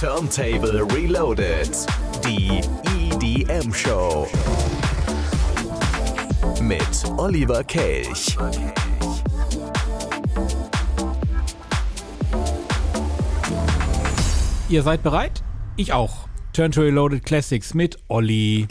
Turntable Reloaded. Die EDM Show. Mit Oliver Kelch. Ihr seid bereit? Ich auch. Turn to Reloaded Classics mit Olli.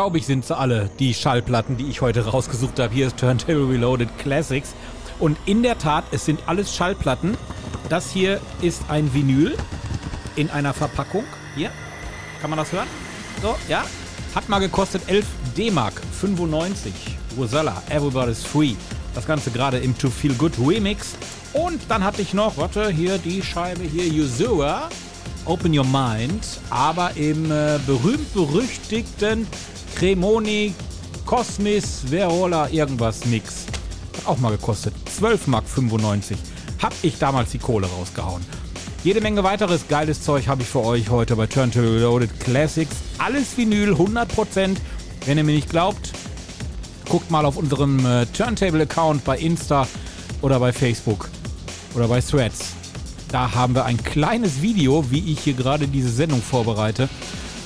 Staubig sind sie alle, die Schallplatten, die ich heute rausgesucht habe. Hier ist Turntable Reloaded Classics. Und in der Tat, es sind alles Schallplatten. Das hier ist ein Vinyl in einer Verpackung. Hier, kann man das hören? So, ja. Hat mal gekostet 11 D-Mark 95. Rosella, Everybody's Free. Das Ganze gerade im To Feel Good Remix. Und dann hatte ich noch, warte, hier die Scheibe hier, Yuzua, Open Your Mind, aber im äh, berühmt-berüchtigten Cremoni Cosmis Verola irgendwas Mix. Hat auch mal gekostet. 12 Mark 95. Hab ich damals die Kohle rausgehauen. Jede Menge weiteres geiles Zeug habe ich für euch heute bei Turntable Reloaded Classics. Alles Vinyl, 100%. Wenn ihr mir nicht glaubt, guckt mal auf unserem äh, Turntable-Account bei Insta oder bei Facebook oder bei Threads. Da haben wir ein kleines Video, wie ich hier gerade diese Sendung vorbereite.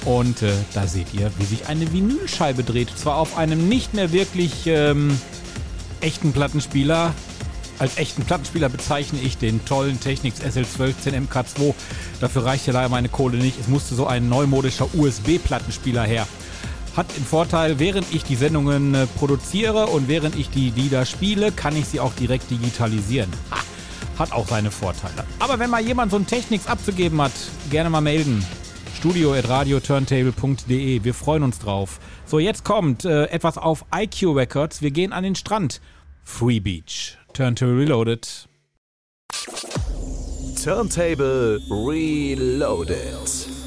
Und äh, da seht ihr, wie sich eine Vinylscheibe dreht. Zwar auf einem nicht mehr wirklich ähm, echten Plattenspieler. Als echten Plattenspieler bezeichne ich den tollen Technics SL1210 MK2. Dafür reicht ja leider meine Kohle nicht. Es musste so ein neumodischer USB-Plattenspieler her. Hat den Vorteil, während ich die Sendungen äh, produziere und während ich die Lieder spiele, kann ich sie auch direkt digitalisieren. Ha, hat auch seine Vorteile. Aber wenn mal jemand so ein Technics abzugeben hat, gerne mal melden. Studio@radioturntable.de. Wir freuen uns drauf. So, jetzt kommt äh, etwas auf IQ Records. Wir gehen an den Strand. Free Beach. Turntable Reloaded. Turntable Reloaded.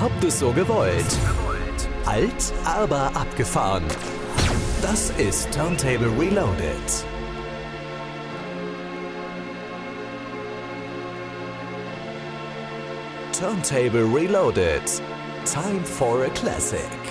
Habt es so gewollt. Alt, aber abgefahren. Das ist Turntable Reloaded. Turntable Reloaded. Time for a Classic.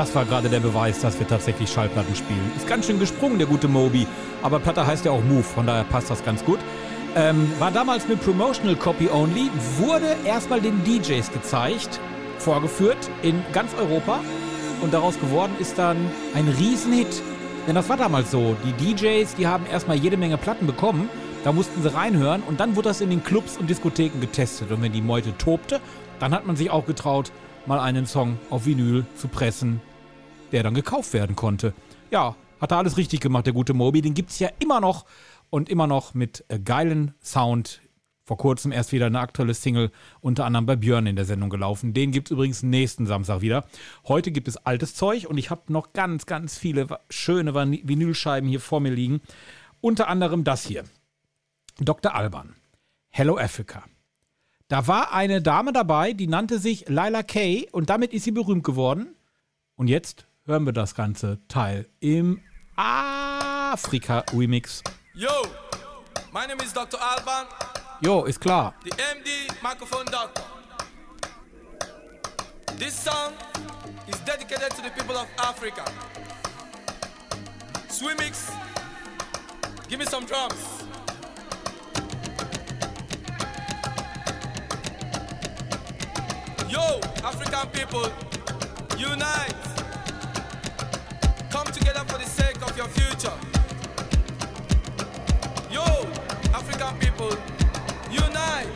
Das war gerade der Beweis, dass wir tatsächlich Schallplatten spielen. Ist ganz schön gesprungen, der gute Moby. Aber Platte heißt ja auch Move, von daher passt das ganz gut. Ähm, war damals eine Promotional Copy Only, wurde erstmal den DJs gezeigt, vorgeführt in ganz Europa. Und daraus geworden ist dann ein Riesenhit. Denn das war damals so. Die DJs, die haben erstmal jede Menge Platten bekommen. Da mussten sie reinhören und dann wurde das in den Clubs und Diskotheken getestet. Und wenn die Meute tobte, dann hat man sich auch getraut, mal einen Song auf Vinyl zu pressen, der dann gekauft werden konnte. Ja, hat er alles richtig gemacht, der gute Moby. Den gibt es ja immer noch und immer noch mit äh, geilen Sound. Vor kurzem erst wieder eine aktuelle Single, unter anderem bei Björn in der Sendung gelaufen. Den gibt es übrigens nächsten Samstag wieder. Heute gibt es altes Zeug und ich habe noch ganz, ganz viele schöne Vinylscheiben hier vor mir liegen. Unter anderem das hier. Dr. Alban. Hello Africa. Da war eine Dame dabei, die nannte sich Lila Kay und damit ist sie berühmt geworden. Und jetzt hören wir das ganze Teil im Afrika-Remix. Yo, my name is Dr. Alban, Jo, ist klar. the MD microphone doctor. This song is dedicated to the people of Africa. Swimmix, give me some drums. Yo, African people, unite. Come together for the sake of your future. Yo, African people, unite.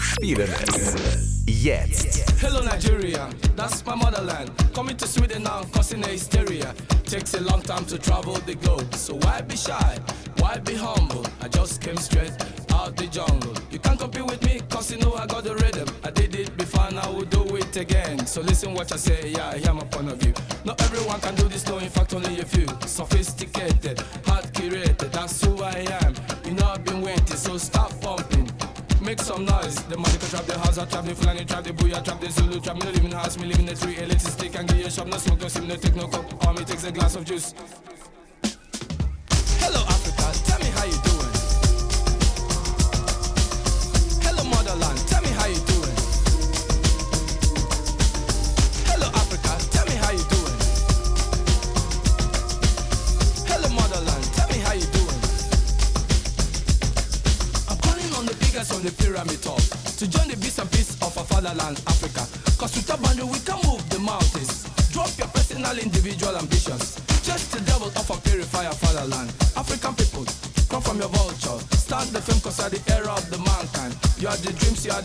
Spielen es. Jetzt. Hello Nigeria, that's my motherland. Coming to Sweden now, causing a hysteria. Takes a long time to travel the globe, so why be shy? Why be humble?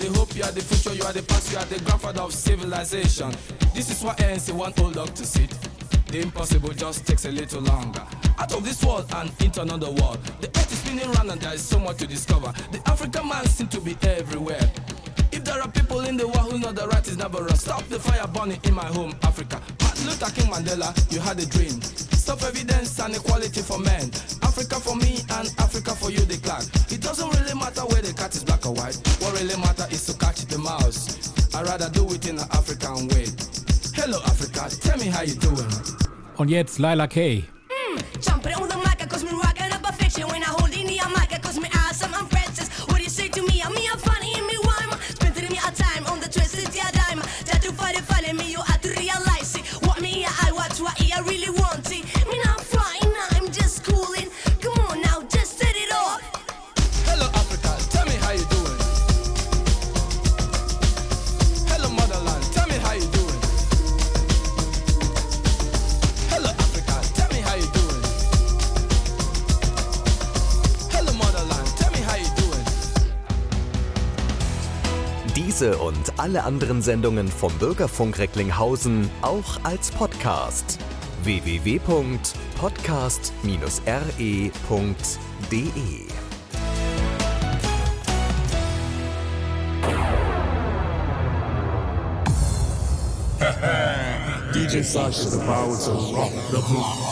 The hope, you are the future, you are the past, you are the grandfather of civilization. This is why ANC want old dog to sit. The impossible just takes a little longer. Out of this world and into another world. The earth is spinning round and there is so much to discover. The African man seems to be everywhere. If there are people in the world who know the right is never wrong, stop the fire burning in my home, Africa. Martin Luther King Mandela, you had a dream. Stop evidence and equality for men. Africa for me and Africa for you, the clan. It doesn't really matter where the cat is black or white. What really matter is to catch the mouse. I'd rather do it in an African way. Hello, Africa, tell me how you doing. Und jetzt Lila Kay. Diese und alle anderen Sendungen vom Bürgerfunk Recklinghausen auch als Podcast www.podcast-re.de DJ e. Sasha's about to rock the block.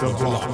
To rock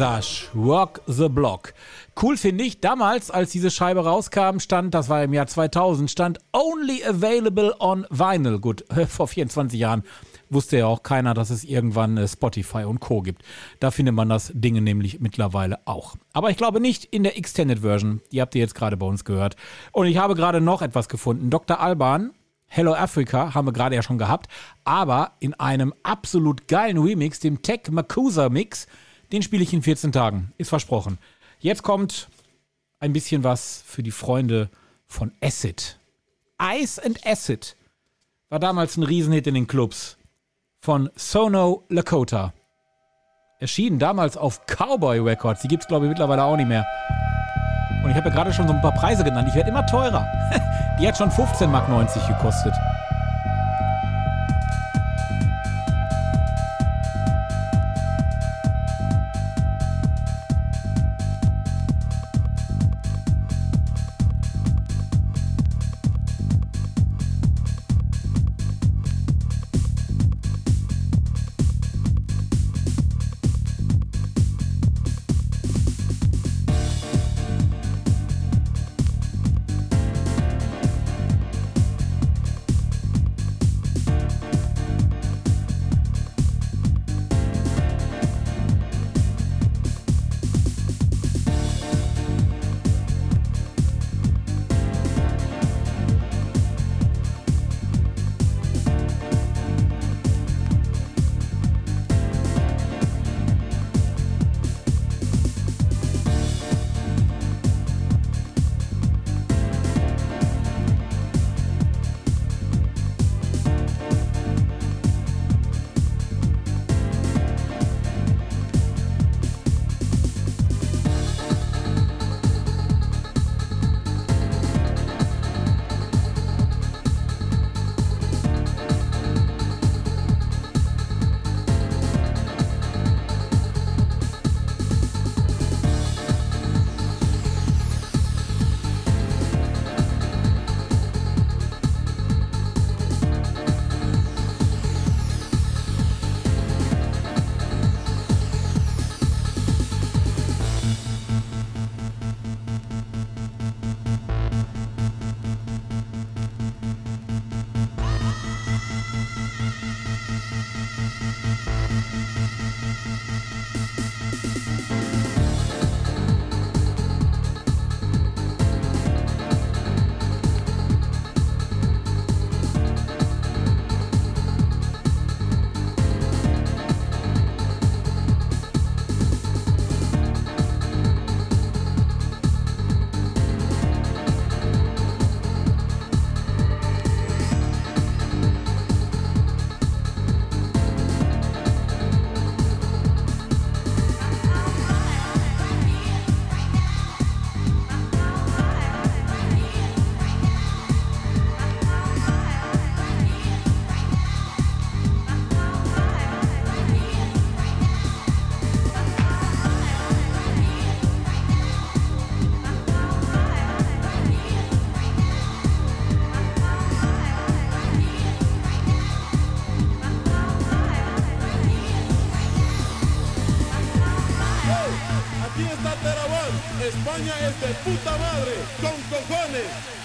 Sash, Rock the Block. Cool finde ich, damals, als diese Scheibe rauskam, stand, das war im Jahr 2000, stand Only Available on Vinyl. Gut, vor 24 Jahren wusste ja auch keiner, dass es irgendwann äh, Spotify und Co. gibt. Da findet man das Ding nämlich mittlerweile auch. Aber ich glaube nicht in der Extended Version. Die habt ihr jetzt gerade bei uns gehört. Und ich habe gerade noch etwas gefunden. Dr. Alban, Hello Africa, haben wir gerade ja schon gehabt. Aber in einem absolut geilen Remix, dem Tech Makusa Mix, den spiele ich in 14 Tagen. Ist versprochen. Jetzt kommt ein bisschen was für die Freunde von Acid. Ice and Acid war damals ein Riesenhit in den Clubs von Sono Lakota. Erschienen damals auf Cowboy Records. Die gibt es, glaube ich, mittlerweile auch nicht mehr. Und ich habe ja gerade schon so ein paar Preise genannt. Ich werde immer teurer. Die hat schon 15,90 Mark gekostet. Aquí está Terabón. España es de puta madre. Con cojones.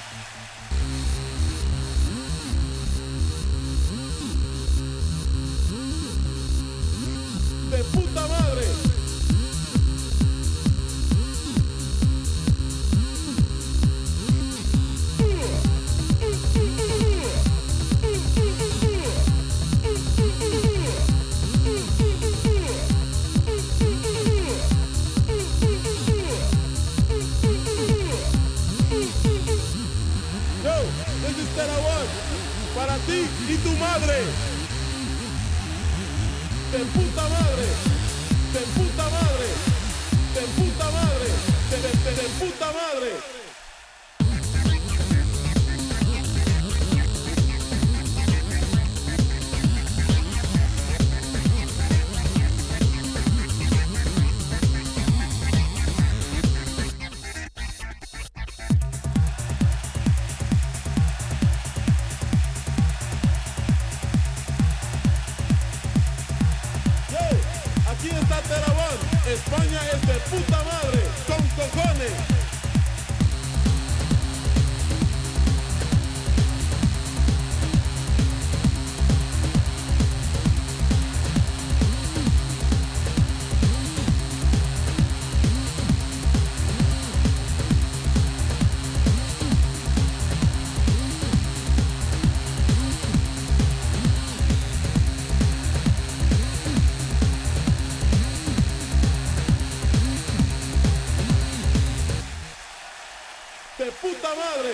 Puta madre.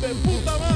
De puta madre.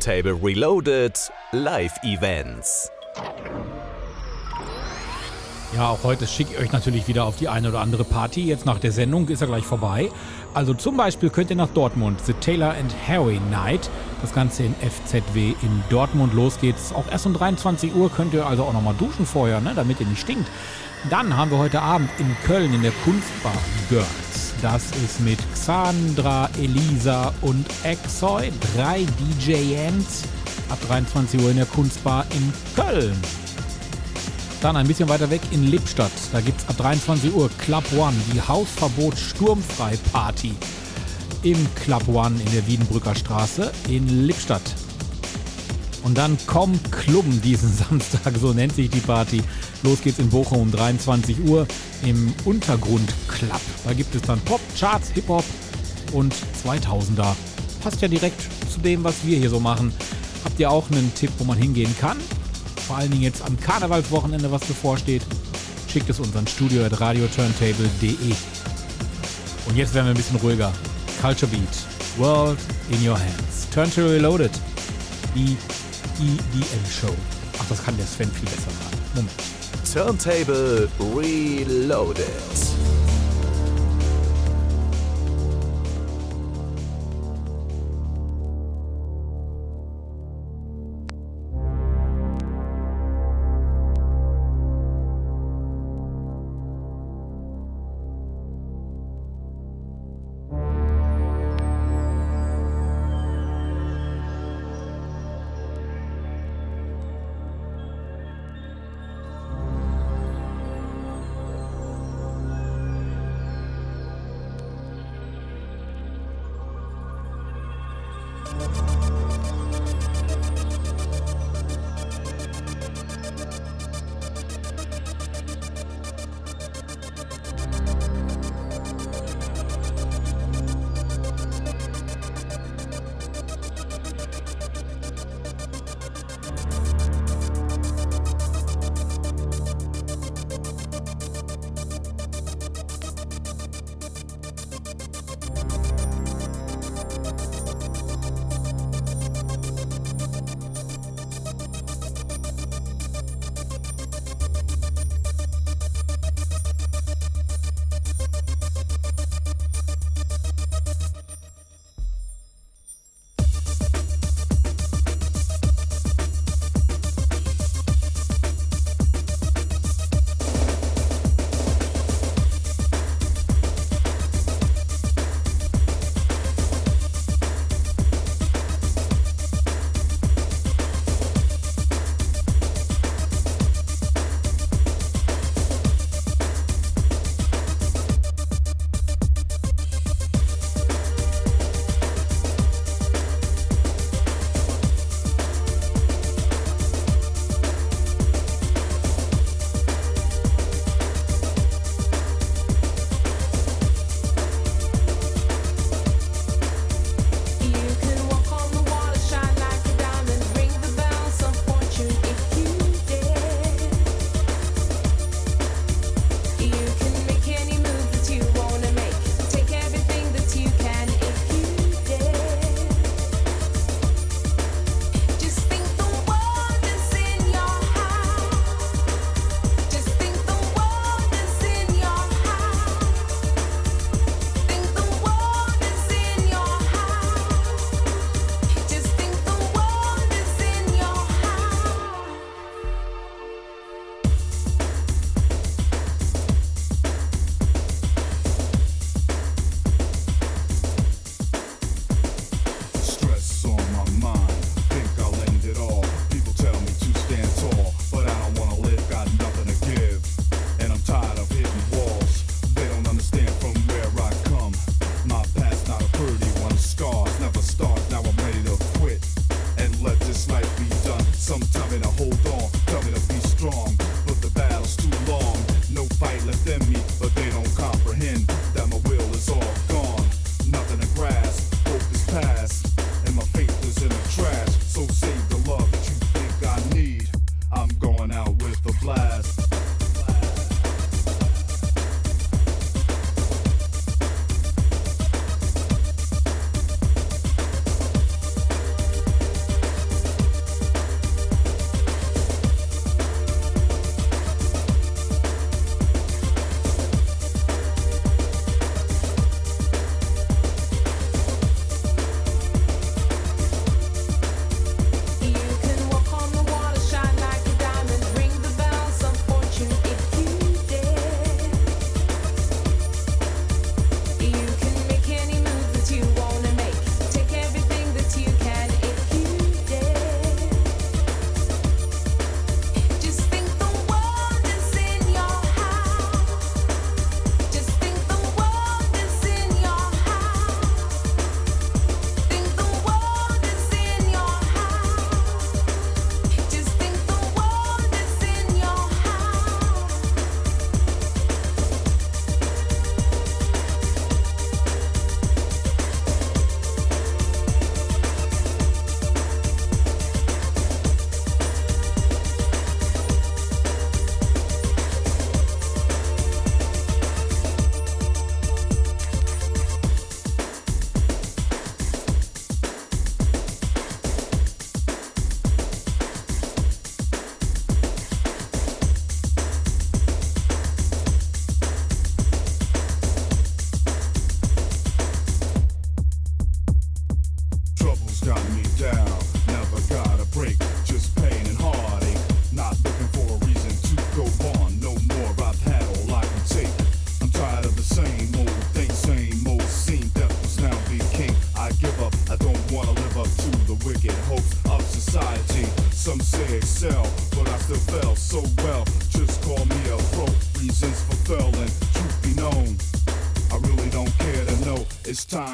Turntable Reloaded Live Events. Ja, auch heute schicke ich euch natürlich wieder auf die eine oder andere Party. Jetzt nach der Sendung ist er gleich vorbei. Also zum Beispiel könnt ihr nach Dortmund, The Taylor and Harry Night. Das Ganze in FZW in Dortmund. Los geht's. Auch erst um 23 Uhr könnt ihr also auch nochmal duschen vorher, ne, damit ihr nicht stinkt. Dann haben wir heute Abend in Köln in der Kunstbar Girls. Das ist mit Xandra, Elisa und Exoy. Drei DJs ab 23 Uhr in der Kunstbar in Köln. Dann ein bisschen weiter weg in Lippstadt. Da gibt es ab 23 Uhr Club One, die Hausverbot Sturmfrei Party. Im Club One in der Wiedenbrücker Straße in Lippstadt. Und dann komm Klubben diesen Samstag, so nennt sich die Party. Los geht's in Bochum um 23 Uhr im Untergrund Club. Da gibt es dann Pop, Charts, Hip-Hop und 2000er. Passt ja direkt zu dem, was wir hier so machen. Habt ihr auch einen Tipp, wo man hingehen kann? Vor allen Dingen jetzt am Karnevalswochenende, was bevorsteht. Schickt es uns an studio.radioturntable.de. Und jetzt werden wir ein bisschen ruhiger. Culture Beat. World in your hands. Turntable Reloaded. Die EDM Show. Ach, das kann der Sven viel besser sagen. Moment. Turntable Reloaded.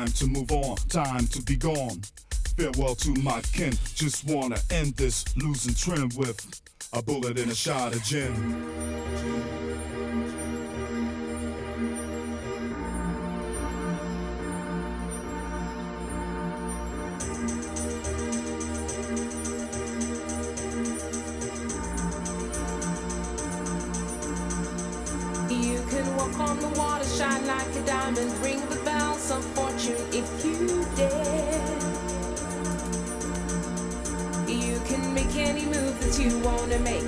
Time to move on, time to be gone. Farewell to my kin. Just wanna end this losing trend with a bullet and a shot of gin. You can than me.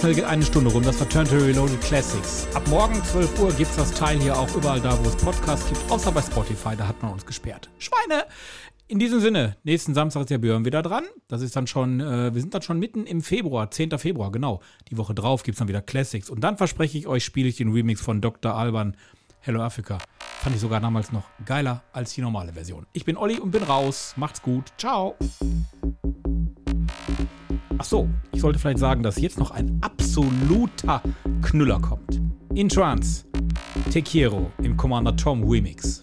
Schnell geht eine Stunde rum. Das war Turntable Reloaded Classics. Ab morgen 12 Uhr gibt es das Teil hier auch überall da, wo es Podcasts gibt, außer bei Spotify. Da hat man uns gesperrt. Schweine! In diesem Sinne, nächsten Samstag ist der Björn wieder dran. Das ist dann schon, äh, wir sind dann schon mitten im Februar, 10. Februar, genau. Die Woche drauf gibt es dann wieder Classics. Und dann verspreche ich euch, spiele ich den Remix von Dr. Alban. Hello Africa. Fand ich sogar damals noch geiler als die normale Version. Ich bin Olli und bin raus. Macht's gut. Ciao. Ach so, ich sollte vielleicht sagen, dass jetzt noch ein absoluter Knüller kommt. In Trance. Tekiero im Commander Tom Remix.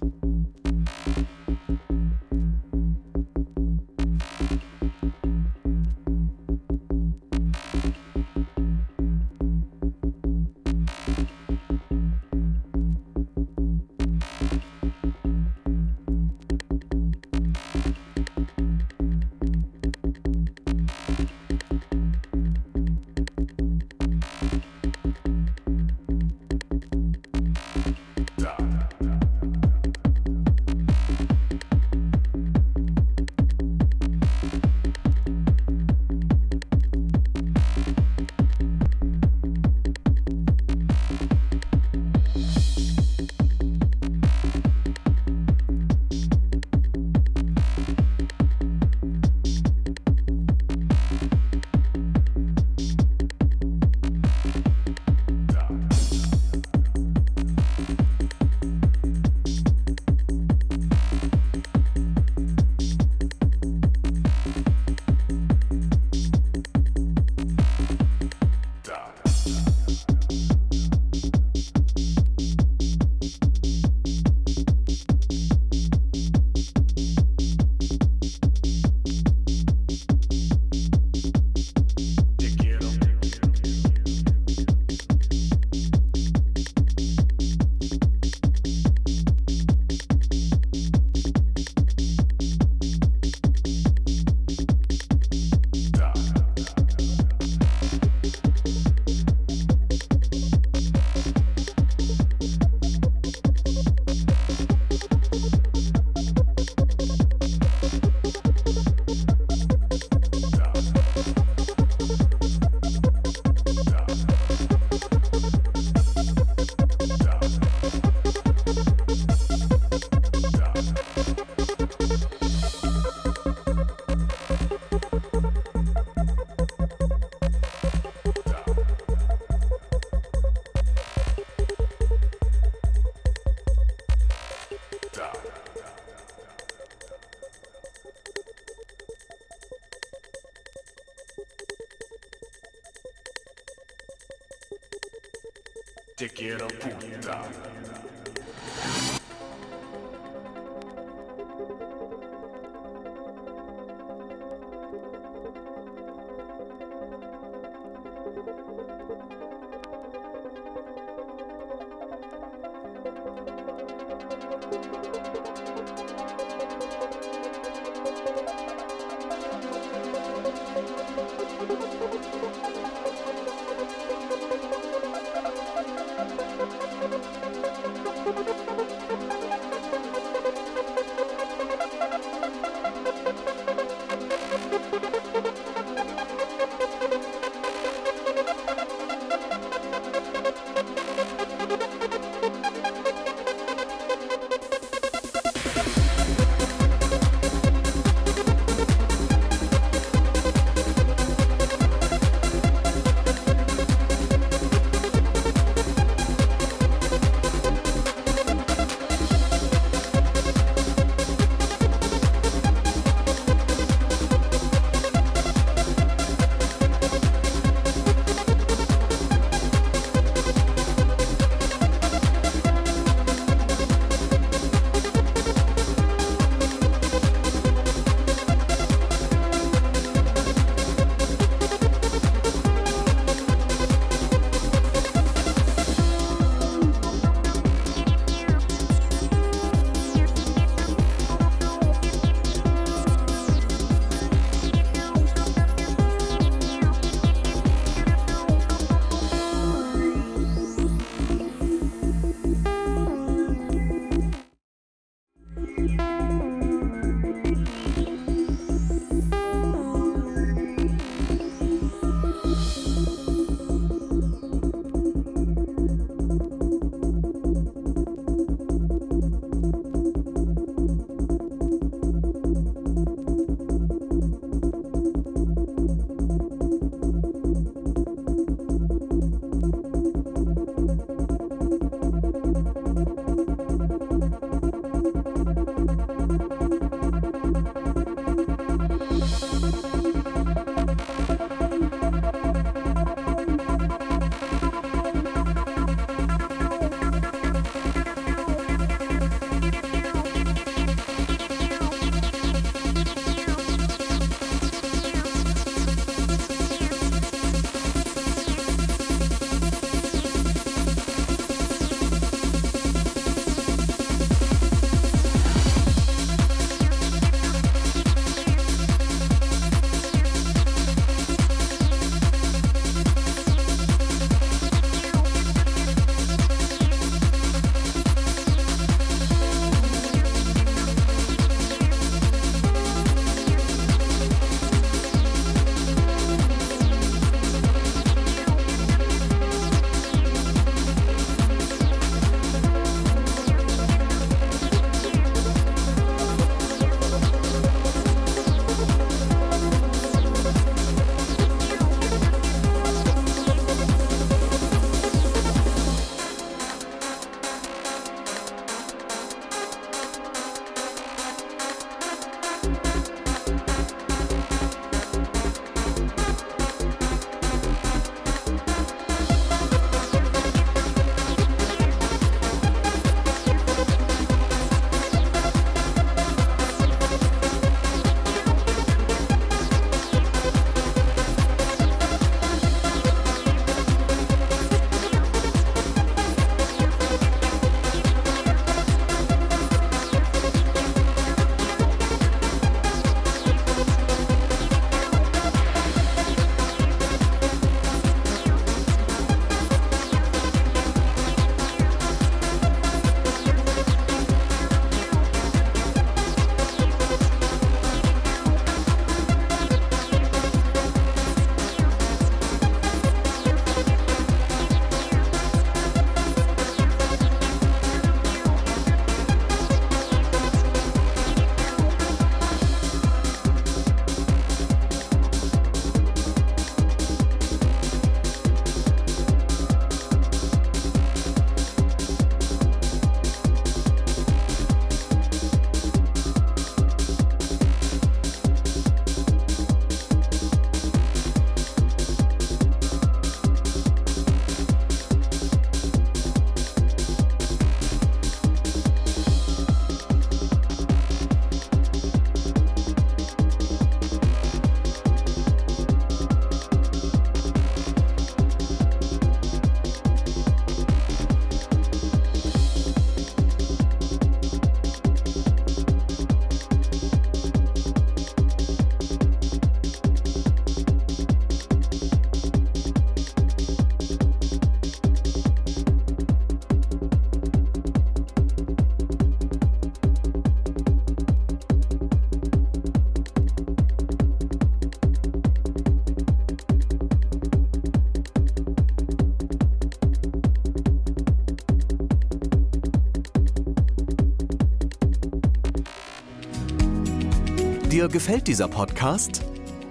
Gefällt dieser Podcast?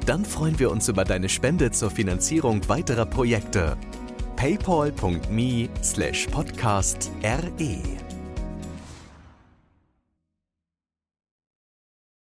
Dann freuen wir uns über deine Spende zur Finanzierung weiterer Projekte. paypal.me slash podcast re